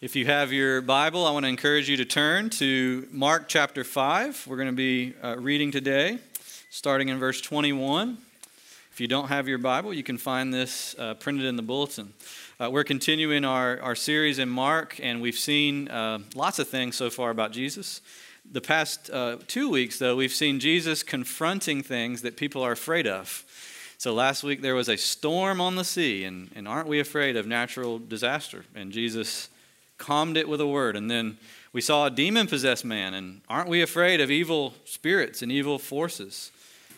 If you have your Bible, I want to encourage you to turn to Mark chapter 5. We're going to be uh, reading today, starting in verse 21. If you don't have your Bible, you can find this uh, printed in the bulletin. Uh, we're continuing our, our series in Mark, and we've seen uh, lots of things so far about Jesus. The past uh, two weeks, though, we've seen Jesus confronting things that people are afraid of. So last week there was a storm on the sea, and, and aren't we afraid of natural disaster? And Jesus calmed it with a word. And then we saw a demon possessed man, and aren't we afraid of evil spirits and evil forces?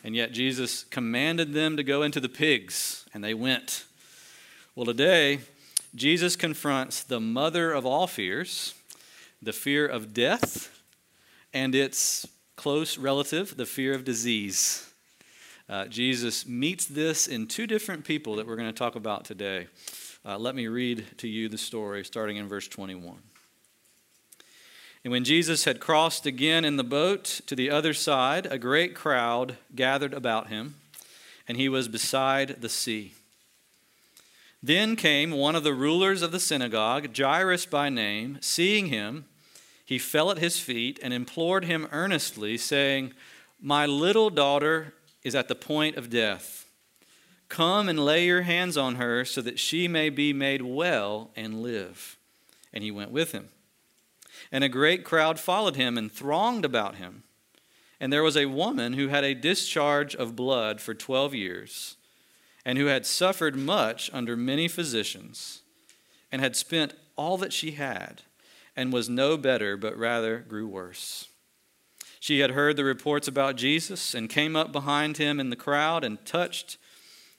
And yet Jesus commanded them to go into the pigs, and they went. Well, today, Jesus confronts the mother of all fears, the fear of death, and its close relative, the fear of disease. Uh, Jesus meets this in two different people that we're going to talk about today. Uh, let me read to you the story starting in verse 21. And when Jesus had crossed again in the boat to the other side, a great crowd gathered about him, and he was beside the sea. Then came one of the rulers of the synagogue, Jairus by name. Seeing him, he fell at his feet and implored him earnestly, saying, My little daughter is at the point of death. Come and lay your hands on her so that she may be made well and live. And he went with him. And a great crowd followed him and thronged about him. And there was a woman who had a discharge of blood for 12 years, and who had suffered much under many physicians, and had spent all that she had, and was no better, but rather grew worse. She had heard the reports about Jesus and came up behind him in the crowd and touched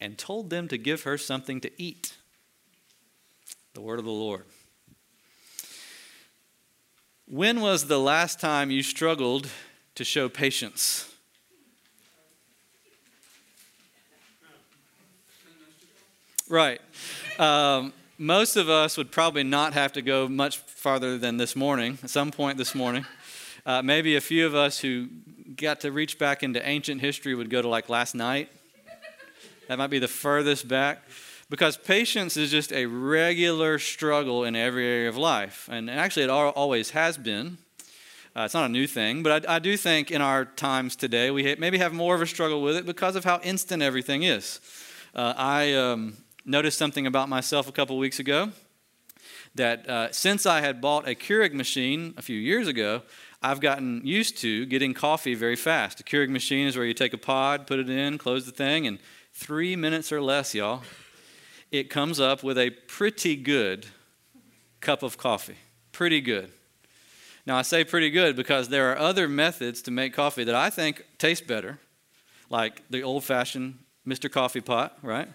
and told them to give her something to eat. The word of the Lord. When was the last time you struggled to show patience? Right. Um, most of us would probably not have to go much farther than this morning, at some point this morning. Uh, maybe a few of us who got to reach back into ancient history would go to like last night. That might be the furthest back. Because patience is just a regular struggle in every area of life. And actually, it always has been. Uh, it's not a new thing, but I, I, do think in our times today, we maybe have more of a struggle with it because of how instant everything is. Uh, I. Um, noticed something about myself a couple weeks ago that uh, since I had bought a Keurig machine a few years ago, I've gotten used to getting coffee very fast. A Keurig machine is where you take a pod, put it in, close the thing, and three minutes or less, y'all, it comes up with a pretty good cup of coffee. Pretty good. Now, I say pretty good because there are other methods to make coffee that I think taste better, like the old fashioned Mr. Coffee Pot, right?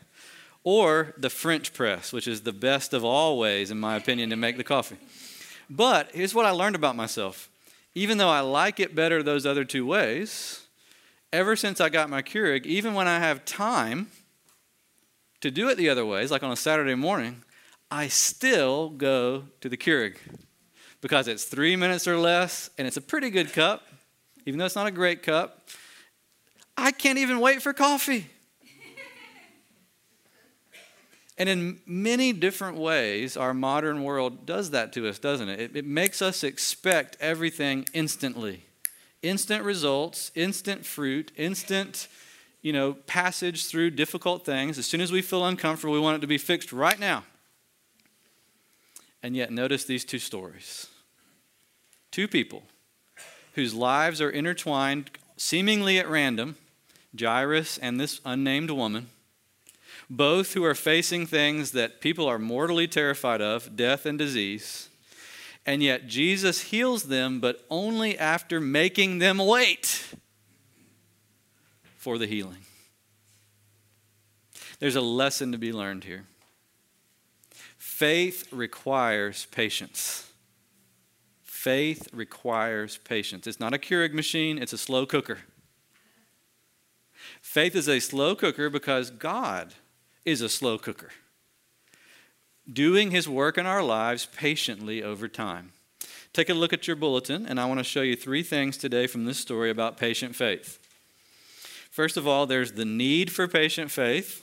Or the French press, which is the best of all ways, in my opinion, to make the coffee. But here's what I learned about myself. Even though I like it better those other two ways, ever since I got my Keurig, even when I have time to do it the other ways, like on a Saturday morning, I still go to the Keurig because it's three minutes or less and it's a pretty good cup, even though it's not a great cup. I can't even wait for coffee. and in many different ways, our modern world does that to us, doesn't it? it? It makes us expect everything instantly instant results, instant fruit, instant you know, passage through difficult things. As soon as we feel uncomfortable, we want it to be fixed right now. And yet, notice these two stories two people whose lives are intertwined seemingly at random Jairus and this unnamed woman, both who are facing things that people are mortally terrified of death and disease. And yet, Jesus heals them, but only after making them wait for the healing. There's a lesson to be learned here. Faith requires patience. Faith requires patience. It's not a Keurig machine, it's a slow cooker. Faith is a slow cooker because God is a slow cooker, doing his work in our lives patiently over time. Take a look at your bulletin, and I want to show you three things today from this story about patient faith. First of all, there's the need for patient faith.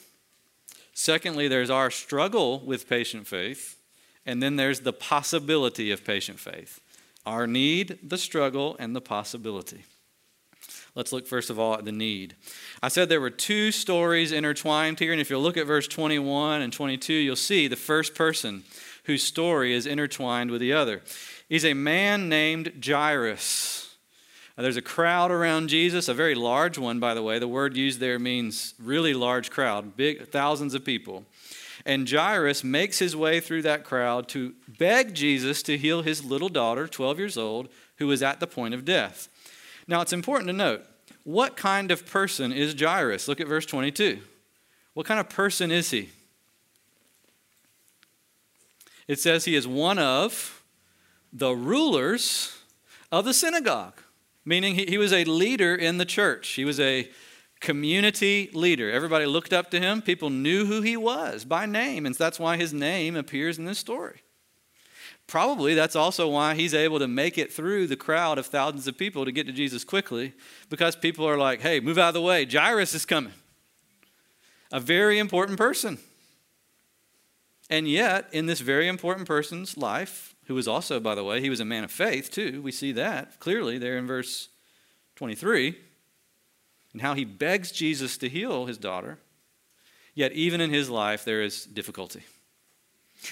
Secondly, there's our struggle with patient faith. And then there's the possibility of patient faith. Our need, the struggle, and the possibility. Let's look first of all at the need. I said there were two stories intertwined here, and if you'll look at verse 21 and 22, you'll see the first person whose story is intertwined with the other. He's a man named Jairus. There's a crowd around Jesus, a very large one, by the way. The word used there means really large crowd, big, thousands of people. And Jairus makes his way through that crowd to beg Jesus to heal his little daughter, 12 years old, who was at the point of death. Now, it's important to note what kind of person is Jairus? Look at verse 22. What kind of person is he? It says he is one of the rulers of the synagogue meaning he, he was a leader in the church. He was a community leader. Everybody looked up to him. People knew who he was by name, and that's why his name appears in this story. Probably that's also why he's able to make it through the crowd of thousands of people to get to Jesus quickly, because people are like, hey, move out of the way. Jairus is coming. A very important person. And yet, in this very important person's life, who was also, by the way, he was a man of faith too. We see that clearly there in verse 23, and how he begs Jesus to heal his daughter. Yet, even in his life, there is difficulty.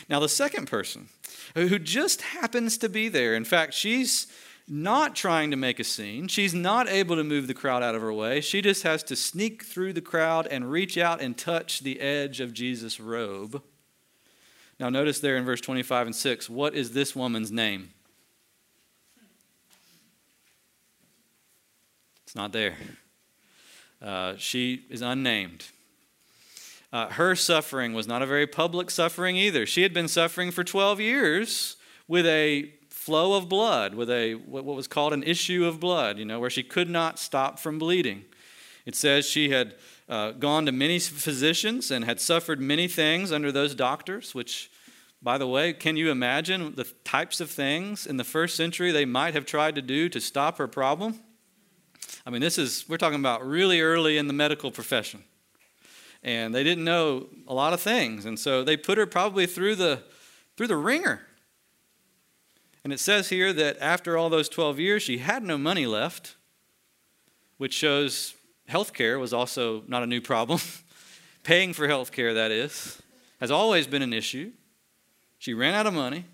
Now, the second person, who just happens to be there, in fact, she's not trying to make a scene. She's not able to move the crowd out of her way. She just has to sneak through the crowd and reach out and touch the edge of Jesus' robe. Now, notice there in verse 25 and 6, what is this woman's name? It's not there. Uh, she is unnamed. Uh, her suffering was not a very public suffering either. She had been suffering for 12 years with a flow of blood, with a what was called an issue of blood, you know, where she could not stop from bleeding. It says she had uh, gone to many physicians and had suffered many things under those doctors, which, by the way, can you imagine the types of things in the first century they might have tried to do to stop her problem? I mean, this is, we're talking about really early in the medical profession. And they didn't know a lot of things. And so they put her probably through the, through the wringer. And it says here that after all those 12 years, she had no money left, which shows health care was also not a new problem. Paying for health care, that is, has always been an issue. She ran out of money,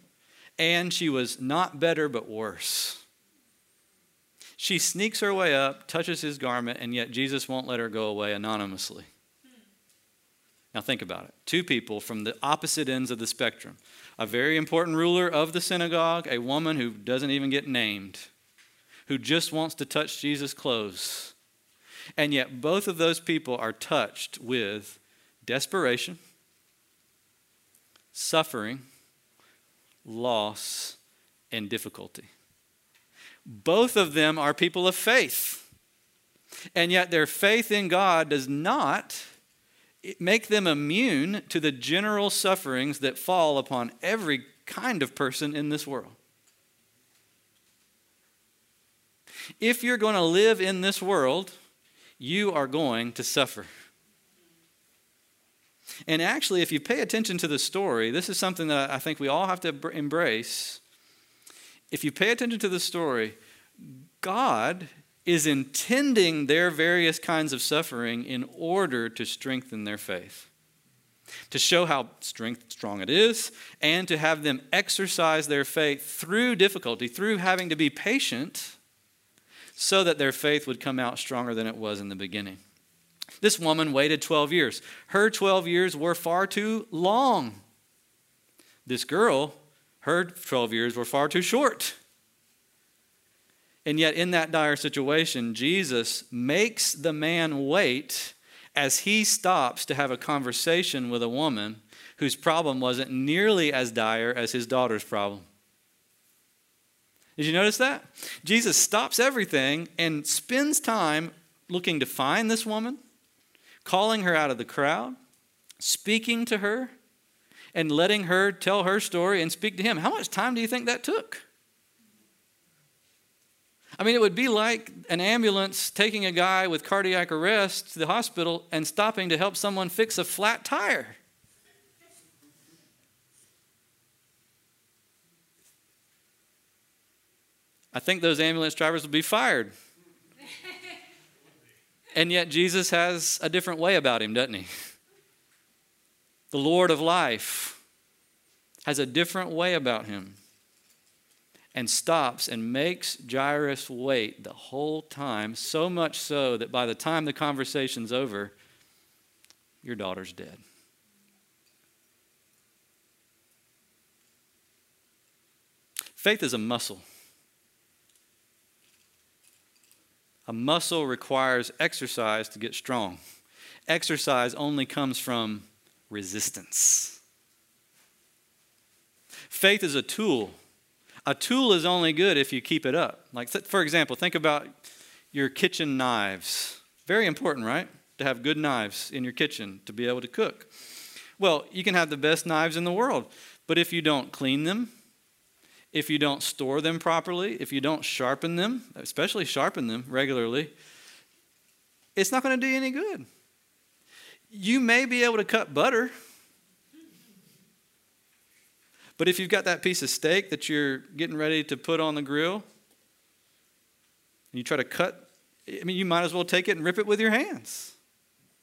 and she was not better, but worse. She sneaks her way up, touches his garment, and yet Jesus won't let her go away anonymously. Now, think about it. Two people from the opposite ends of the spectrum. a very important ruler of the synagogue, a woman who doesn't even get named, who just wants to touch Jesus' clothes. And yet, both of those people are touched with desperation, suffering, loss, and difficulty. Both of them are people of faith. And yet, their faith in God does not make them immune to the general sufferings that fall upon every kind of person in this world. If you're going to live in this world, you are going to suffer. And actually, if you pay attention to the story, this is something that I think we all have to embrace. If you pay attention to the story, God is intending their various kinds of suffering in order to strengthen their faith, to show how strength, strong it is, and to have them exercise their faith through difficulty, through having to be patient, so that their faith would come out stronger than it was in the beginning. This woman waited 12 years. Her 12 years were far too long. This girl, her 12 years were far too short. And yet, in that dire situation, Jesus makes the man wait as he stops to have a conversation with a woman whose problem wasn't nearly as dire as his daughter's problem. Did you notice that? Jesus stops everything and spends time looking to find this woman, calling her out of the crowd, speaking to her, and letting her tell her story and speak to him. How much time do you think that took? I mean, it would be like an ambulance taking a guy with cardiac arrest to the hospital and stopping to help someone fix a flat tire. I think those ambulance drivers would be fired. And yet, Jesus has a different way about him, doesn't he? The Lord of life has a different way about him and stops and makes Jairus wait the whole time, so much so that by the time the conversation's over, your daughter's dead. Faith is a muscle. A muscle requires exercise to get strong. Exercise only comes from resistance. Faith is a tool a tool is only good if you keep it up. Like, for example, think about your kitchen knives. Very important, right? To have good knives in your kitchen to be able to cook. Well, you can have the best knives in the world, but if you don't clean them, if you don't store them properly, if you don't sharpen them, especially sharpen them regularly, it's not going to do you any good. You may be able to cut butter but if you've got that piece of steak that you're getting ready to put on the grill, and you try to cut, I mean, you might as well take it and rip it with your hands.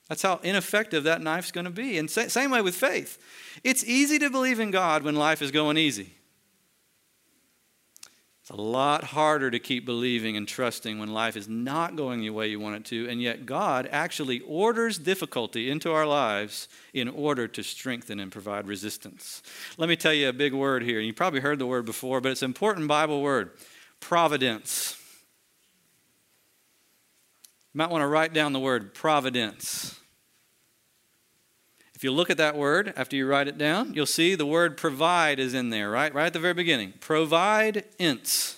That's how ineffective that knife's going to be. And same way with faith. It's easy to believe in God when life is going easy. It's a lot harder to keep believing and trusting when life is not going the way you want it to, and yet God actually orders difficulty into our lives in order to strengthen and provide resistance. Let me tell you a big word here. You probably heard the word before, but it's an important Bible word providence. You might want to write down the word providence. If you look at that word after you write it down, you'll see the word provide is in there, right? Right at the very beginning. Provide ints.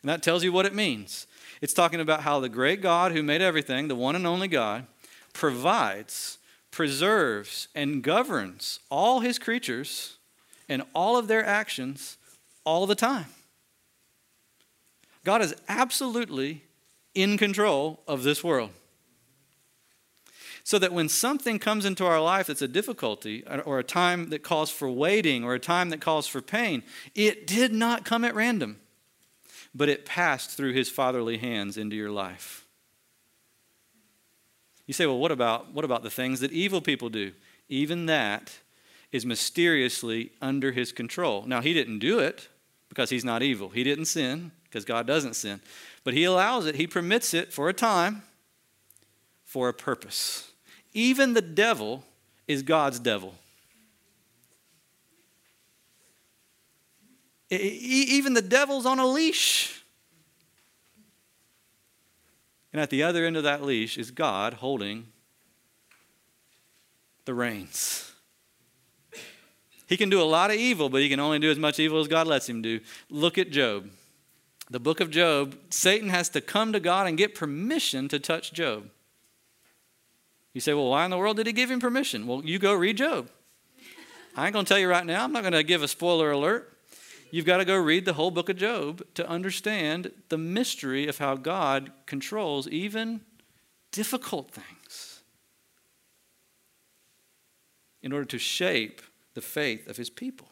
And that tells you what it means. It's talking about how the great God who made everything, the one and only God, provides, preserves, and governs all his creatures and all of their actions all the time. God is absolutely in control of this world. So that when something comes into our life that's a difficulty or a time that calls for waiting or a time that calls for pain, it did not come at random, but it passed through his fatherly hands into your life. You say, well, what about, what about the things that evil people do? Even that is mysteriously under his control. Now, he didn't do it because he's not evil. He didn't sin because God doesn't sin. But he allows it, he permits it for a time for a purpose. Even the devil is God's devil. Even the devil's on a leash. And at the other end of that leash is God holding the reins. He can do a lot of evil, but he can only do as much evil as God lets him do. Look at Job. The book of Job, Satan has to come to God and get permission to touch Job. You say, well, why in the world did he give him permission? Well, you go read Job. I ain't going to tell you right now. I'm not going to give a spoiler alert. You've got to go read the whole book of Job to understand the mystery of how God controls even difficult things in order to shape the faith of his people.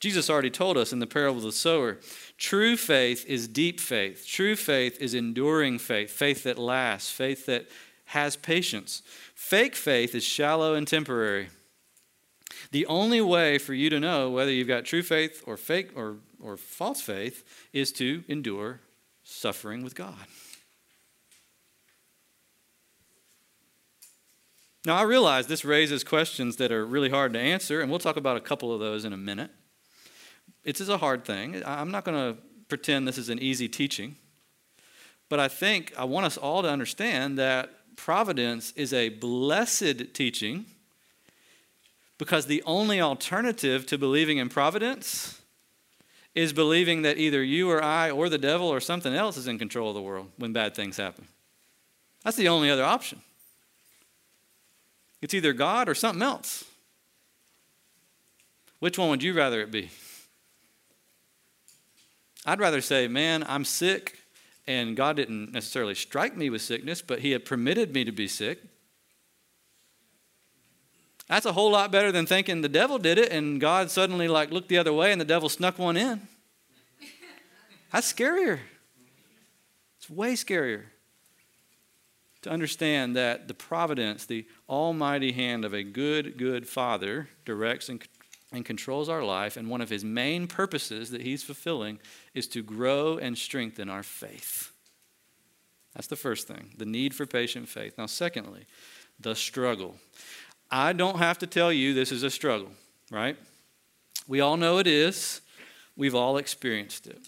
Jesus already told us in the parable of the sower true faith is deep faith. True faith is enduring faith, faith that lasts, faith that has patience. Fake faith is shallow and temporary. The only way for you to know whether you've got true faith or fake or, or false faith is to endure suffering with God. Now, I realize this raises questions that are really hard to answer, and we'll talk about a couple of those in a minute. It is a hard thing. I'm not going to pretend this is an easy teaching, but I think I want us all to understand that providence is a blessed teaching because the only alternative to believing in providence is believing that either you or I or the devil or something else is in control of the world when bad things happen. That's the only other option. It's either God or something else. Which one would you rather it be? I'd rather say, man, I'm sick, and God didn't necessarily strike me with sickness, but He had permitted me to be sick. That's a whole lot better than thinking the devil did it and God suddenly like looked the other way and the devil snuck one in. That's scarier. It's way scarier to understand that the providence, the almighty hand of a good, good Father directs and, and controls our life, and one of his main purposes that he's fulfilling is to grow and strengthen our faith. That's the first thing, the need for patient faith. Now, secondly, the struggle. I don't have to tell you this is a struggle, right? We all know it is. We've all experienced it.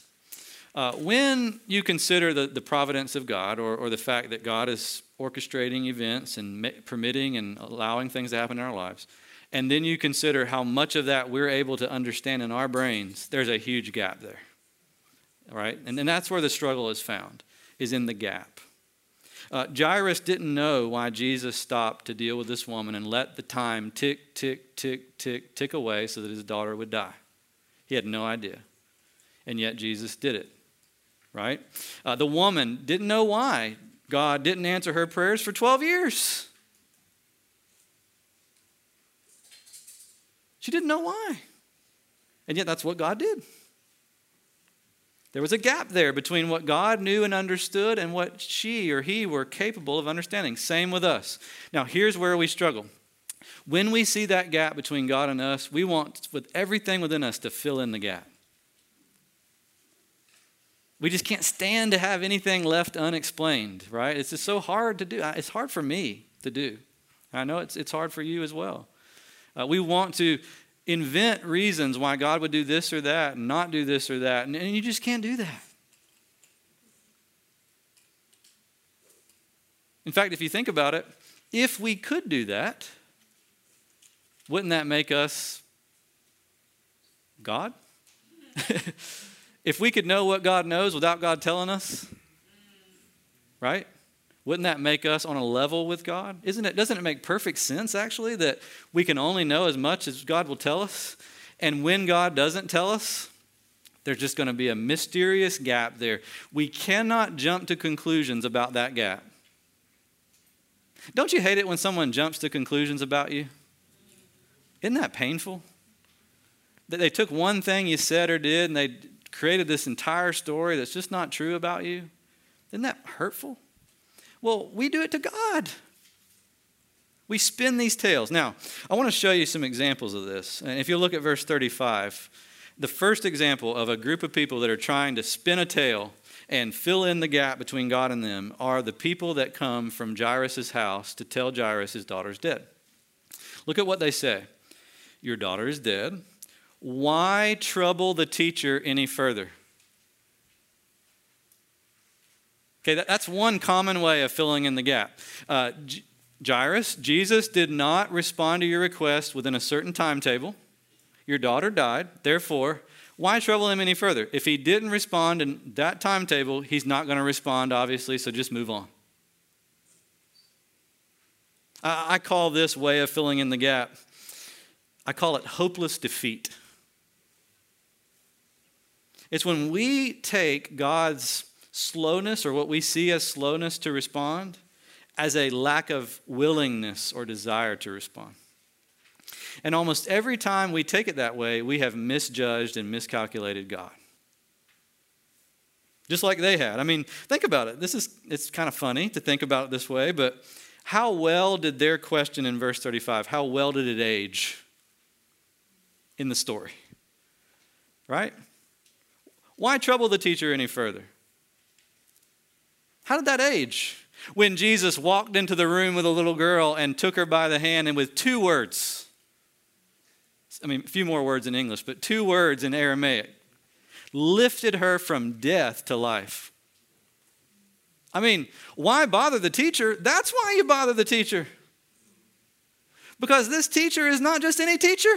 Uh, when you consider the, the providence of God or, or the fact that God is orchestrating events and ma- permitting and allowing things to happen in our lives, and then you consider how much of that we're able to understand in our brains, there's a huge gap there. Right? And, and that's where the struggle is found, is in the gap. Uh, Jairus didn't know why Jesus stopped to deal with this woman and let the time tick, tick, tick, tick, tick away so that his daughter would die. He had no idea. And yet Jesus did it right? Uh, the woman didn't know why God didn't answer her prayers for 12 years. She didn't know why. And yet, that's what God did. There was a gap there between what God knew and understood and what she or he were capable of understanding. Same with us. Now, here's where we struggle. When we see that gap between God and us, we want, with everything within us, to fill in the gap. We just can't stand to have anything left unexplained, right? It's just so hard to do. It's hard for me to do. I know it's, it's hard for you as well. Uh, we want to invent reasons why God would do this or that and not do this or that, and, and you just can't do that. In fact, if you think about it, if we could do that, wouldn't that make us God? If we could know what God knows without God telling us, right? Wouldn't that make us on a level with God? Isn't it doesn't it make perfect sense actually that we can only know as much as God will tell us? And when God doesn't tell us, there's just going to be a mysterious gap there. We cannot jump to conclusions about that gap. Don't you hate it when someone jumps to conclusions about you? Isn't that painful? That they took one thing you said or did and they created this entire story that's just not true about you? Isn't that hurtful? Well, we do it to God. We spin these tales. Now, I want to show you some examples of this. And if you look at verse 35, the first example of a group of people that are trying to spin a tale and fill in the gap between God and them are the people that come from Jairus' house to tell Jairus his daughter's dead. Look at what they say Your daughter is dead. Why trouble the teacher any further? Okay, that, that's one common way of filling in the gap. Uh, J- Jairus, Jesus did not respond to your request within a certain timetable. Your daughter died, therefore, why trouble him any further? If he didn't respond in that timetable, he's not going to respond, obviously, so just move on. I, I call this way of filling in the gap, I call it hopeless defeat. It's when we take God's slowness or what we see as slowness to respond as a lack of willingness or desire to respond. And almost every time we take it that way, we have misjudged and miscalculated God. Just like they had. I mean, think about it. This is it's kind of funny to think about it this way, but how well did their question in verse 35, how well did it age in the story? Right? Why trouble the teacher any further? How did that age? When Jesus walked into the room with a little girl and took her by the hand and with two words, I mean, a few more words in English, but two words in Aramaic, lifted her from death to life. I mean, why bother the teacher? That's why you bother the teacher. Because this teacher is not just any teacher.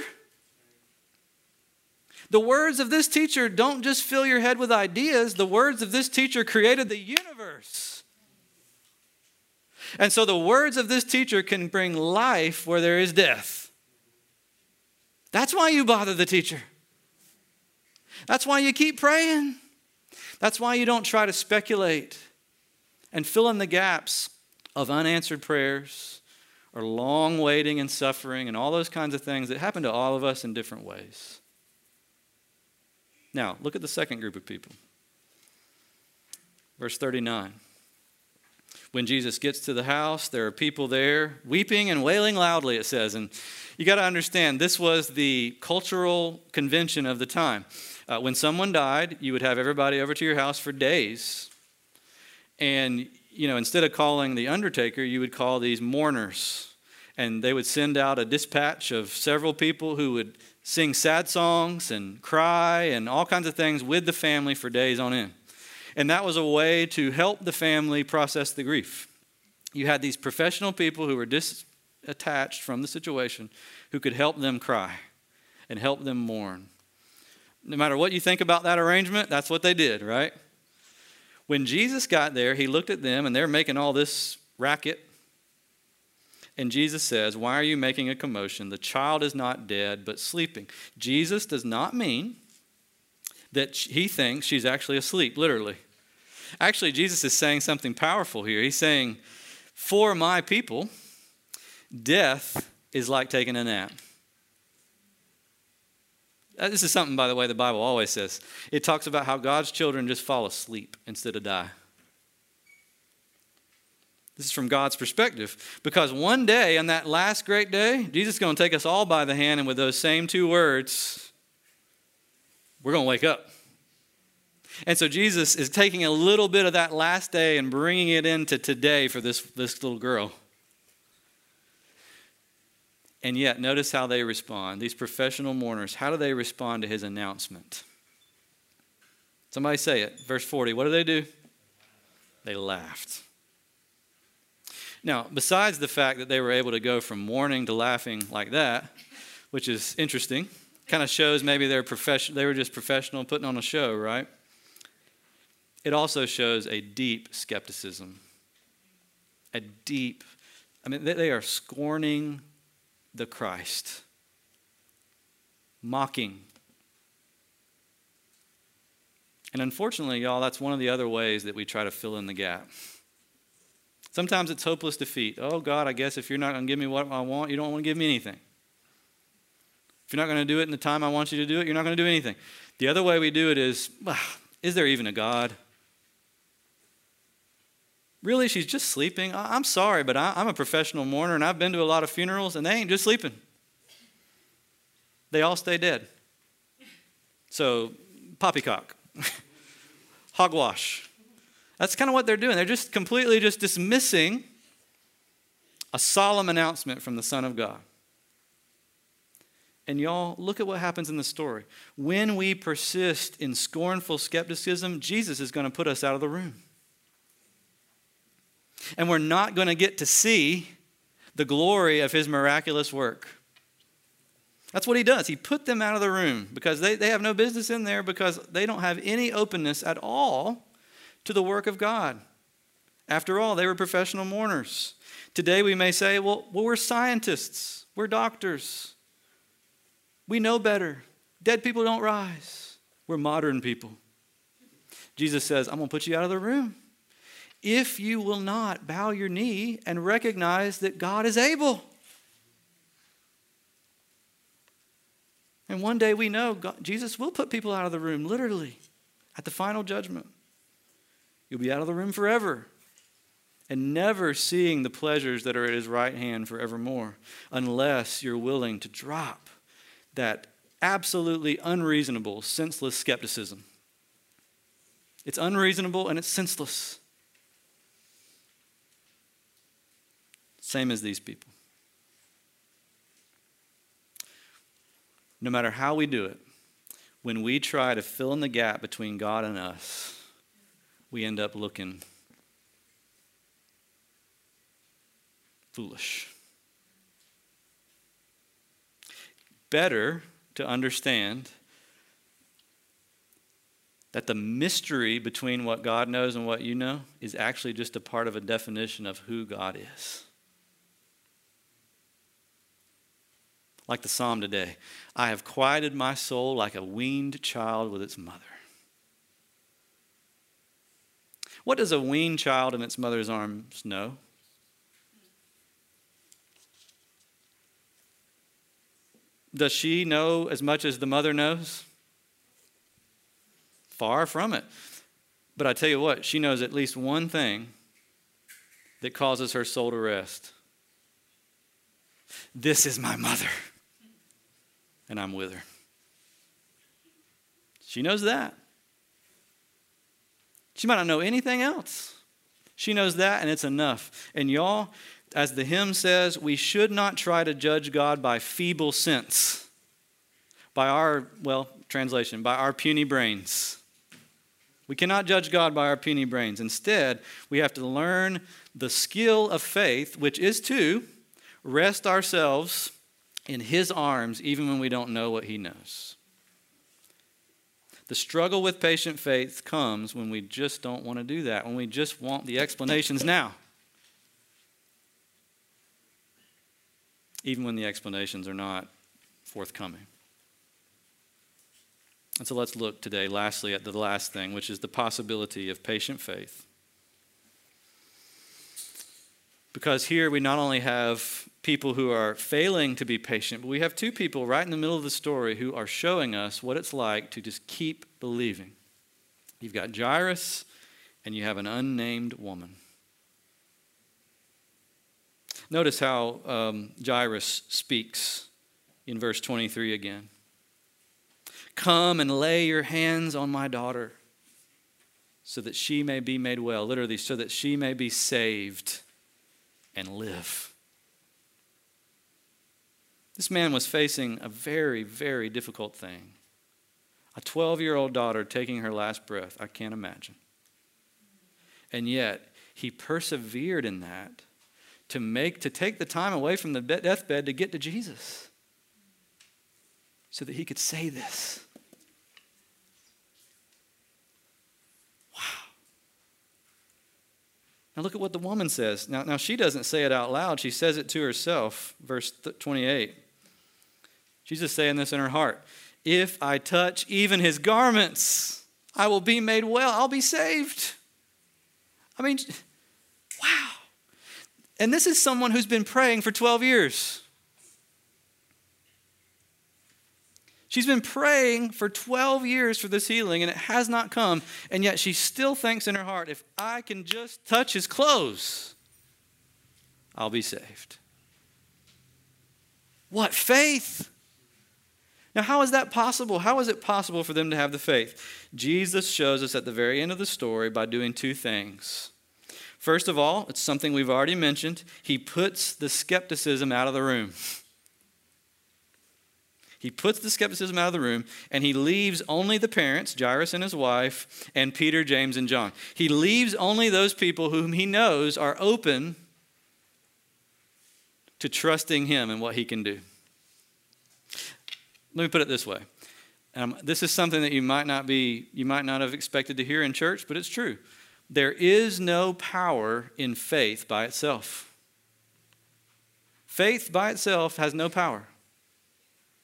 The words of this teacher don't just fill your head with ideas, the words of this teacher created the universe. And so the words of this teacher can bring life where there is death. That's why you bother the teacher. That's why you keep praying. That's why you don't try to speculate and fill in the gaps of unanswered prayers or long waiting and suffering and all those kinds of things that happen to all of us in different ways. Now, look at the second group of people. Verse 39. When Jesus gets to the house, there are people there weeping and wailing loudly, it says. And you got to understand, this was the cultural convention of the time. Uh, when someone died, you would have everybody over to your house for days. And, you know, instead of calling the undertaker, you would call these mourners. And they would send out a dispatch of several people who would sing sad songs and cry and all kinds of things with the family for days on end. And that was a way to help the family process the grief. You had these professional people who were disattached from the situation who could help them cry and help them mourn. No matter what you think about that arrangement, that's what they did, right? When Jesus got there, he looked at them and they're making all this racket and Jesus says, Why are you making a commotion? The child is not dead, but sleeping. Jesus does not mean that he thinks she's actually asleep, literally. Actually, Jesus is saying something powerful here. He's saying, For my people, death is like taking a nap. Uh, this is something, by the way, the Bible always says. It talks about how God's children just fall asleep instead of die. This is from God's perspective. Because one day, on that last great day, Jesus is going to take us all by the hand, and with those same two words, we're going to wake up. And so Jesus is taking a little bit of that last day and bringing it into today for this, this little girl. And yet, notice how they respond. These professional mourners, how do they respond to his announcement? Somebody say it. Verse 40. What do they do? They laughed. Now, besides the fact that they were able to go from mourning to laughing like that, which is interesting, kind of shows maybe they're profession- they were just professional putting on a show, right? It also shows a deep skepticism. A deep, I mean, they are scorning the Christ, mocking. And unfortunately, y'all, that's one of the other ways that we try to fill in the gap. Sometimes it's hopeless defeat. Oh, God, I guess if you're not going to give me what I want, you don't want to give me anything. If you're not going to do it in the time I want you to do it, you're not going to do anything. The other way we do it is is there even a God? Really, she's just sleeping? I'm sorry, but I'm a professional mourner and I've been to a lot of funerals and they ain't just sleeping. They all stay dead. So, poppycock, hogwash. That's kind of what they're doing. They're just completely just dismissing a solemn announcement from the Son of God. And y'all, look at what happens in the story. When we persist in scornful skepticism, Jesus is going to put us out of the room. And we're not going to get to see the glory of his miraculous work. That's what he does. He put them out of the room because they, they have no business in there because they don't have any openness at all to the work of God. After all, they were professional mourners. Today we may say, well, well we're scientists, we're doctors, we know better. Dead people don't rise. We're modern people. Jesus says, I'm going to put you out of the room if you will not bow your knee and recognize that God is able. And one day we know God, Jesus will put people out of the room, literally, at the final judgment. You'll be out of the room forever and never seeing the pleasures that are at his right hand forevermore, unless you're willing to drop that absolutely unreasonable, senseless skepticism. It's unreasonable and it's senseless. Same as these people. No matter how we do it, when we try to fill in the gap between God and us, we end up looking foolish. Better to understand that the mystery between what God knows and what you know is actually just a part of a definition of who God is. like the psalm today I have quieted my soul like a weaned child with its mother. What does a weaned child in its mother's arms know? Does she know as much as the mother knows? Far from it. But I tell you what, she knows at least one thing that causes her soul to rest. This is my mother and I'm with her. She knows that. She might not know anything else. She knows that, and it's enough. And y'all, as the hymn says, we should not try to judge God by feeble sense, by our, well, translation, by our puny brains. We cannot judge God by our puny brains. Instead, we have to learn the skill of faith, which is to rest ourselves in His arms, even when we don't know what He knows. The struggle with patient faith comes when we just don't want to do that, when we just want the explanations now. Even when the explanations are not forthcoming. And so let's look today, lastly, at the last thing, which is the possibility of patient faith. Because here we not only have people who are failing to be patient, but we have two people right in the middle of the story who are showing us what it's like to just keep believing. You've got Jairus and you have an unnamed woman. Notice how um, Jairus speaks in verse 23 again. Come and lay your hands on my daughter so that she may be made well. Literally, so that she may be saved and live. This man was facing a very, very difficult thing. A 12 year old daughter taking her last breath. I can't imagine. And yet, he persevered in that to make to take the time away from the deathbed to get to Jesus so that he could say this now look at what the woman says now, now she doesn't say it out loud she says it to herself verse 28 She's just saying this in her heart. If I touch even his garments, I will be made well. I'll be saved. I mean, wow. And this is someone who's been praying for 12 years. She's been praying for 12 years for this healing and it has not come. And yet she still thinks in her heart, if I can just touch his clothes, I'll be saved. What faith! Now, how is that possible? How is it possible for them to have the faith? Jesus shows us at the very end of the story by doing two things. First of all, it's something we've already mentioned. He puts the skepticism out of the room. He puts the skepticism out of the room and he leaves only the parents, Jairus and his wife, and Peter, James, and John. He leaves only those people whom he knows are open to trusting him and what he can do. Let me put it this way. Um, this is something that you might not be you might not have expected to hear in church, but it's true. There is no power in faith by itself. Faith by itself has no power.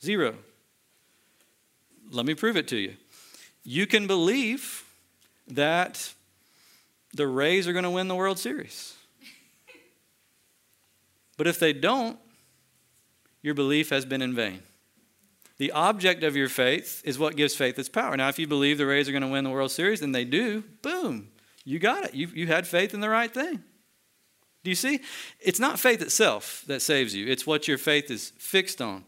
Zero. Let me prove it to you. You can believe that the Rays are going to win the World Series. But if they don't, your belief has been in vain. The object of your faith is what gives faith its power. Now, if you believe the Rays are going to win the World Series, and they do, boom, you got it. You, you had faith in the right thing. Do you see? It's not faith itself that saves you, it's what your faith is fixed on.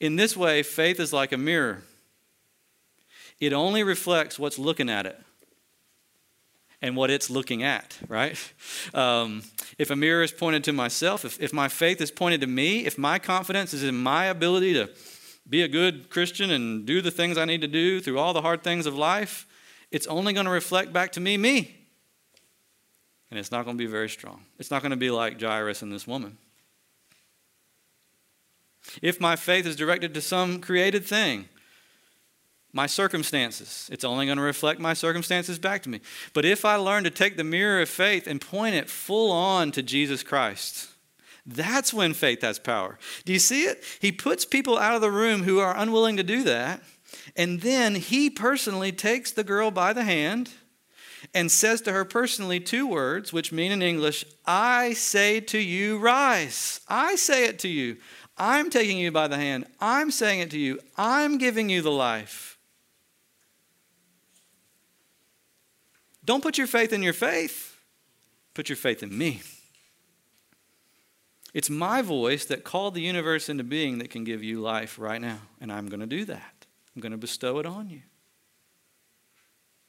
In this way, faith is like a mirror, it only reflects what's looking at it and what it's looking at, right? Um, if a mirror is pointed to myself, if, if my faith is pointed to me, if my confidence is in my ability to be a good Christian and do the things I need to do through all the hard things of life, it's only going to reflect back to me, me. And it's not going to be very strong. It's not going to be like Jairus and this woman. If my faith is directed to some created thing, my circumstances, it's only going to reflect my circumstances back to me. But if I learn to take the mirror of faith and point it full on to Jesus Christ, that's when faith has power. Do you see it? He puts people out of the room who are unwilling to do that. And then he personally takes the girl by the hand and says to her personally two words, which mean in English, I say to you, rise. I say it to you. I'm taking you by the hand. I'm saying it to you. I'm giving you the life. Don't put your faith in your faith, put your faith in me. It's my voice that called the universe into being that can give you life right now. And I'm going to do that. I'm going to bestow it on you.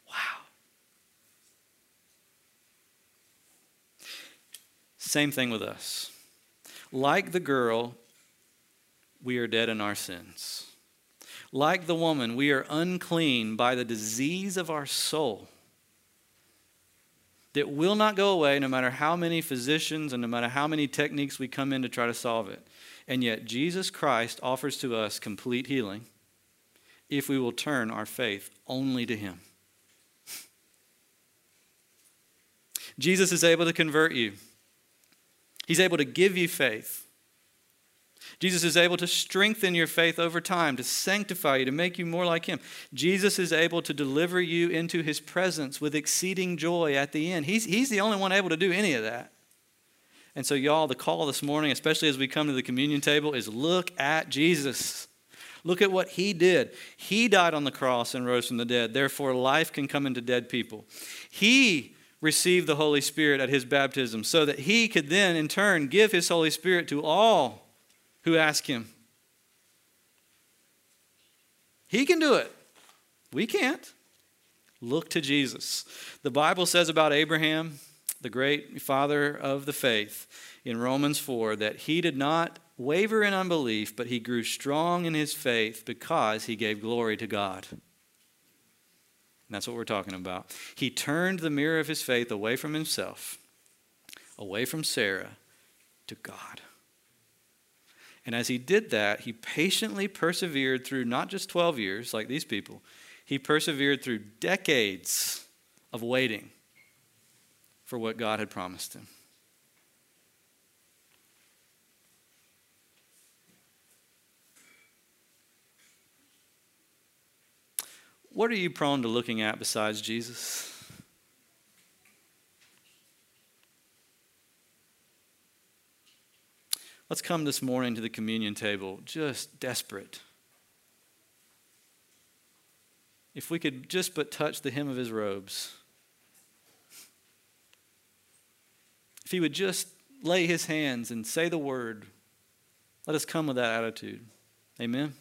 Wow. Same thing with us. Like the girl we are dead in our sins. Like the woman, we are unclean by the disease of our soul that will not go away no matter how many physicians and no matter how many techniques we come in to try to solve it. And yet, Jesus Christ offers to us complete healing if we will turn our faith only to Him. Jesus is able to convert you, He's able to give you faith. Jesus is able to strengthen your faith over time, to sanctify you, to make you more like Him. Jesus is able to deliver you into His presence with exceeding joy at the end. He's, he's the only one able to do any of that. And so, y'all, the call this morning, especially as we come to the communion table, is look at Jesus. Look at what He did. He died on the cross and rose from the dead. Therefore, life can come into dead people. He received the Holy Spirit at His baptism so that He could then, in turn, give His Holy Spirit to all who ask him. He can do it. We can't. Look to Jesus. The Bible says about Abraham, the great father of the faith, in Romans 4, that he did not waver in unbelief, but he grew strong in his faith because he gave glory to God. And that's what we're talking about. He turned the mirror of his faith away from himself, away from Sarah, to God. And as he did that, he patiently persevered through not just 12 years like these people, he persevered through decades of waiting for what God had promised him. What are you prone to looking at besides Jesus? Let's come this morning to the communion table just desperate. If we could just but touch the hem of his robes, if he would just lay his hands and say the word, let us come with that attitude. Amen.